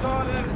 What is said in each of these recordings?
Started.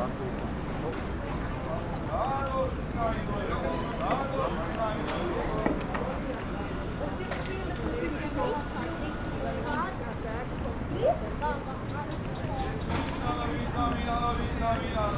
Mira, mira, mira.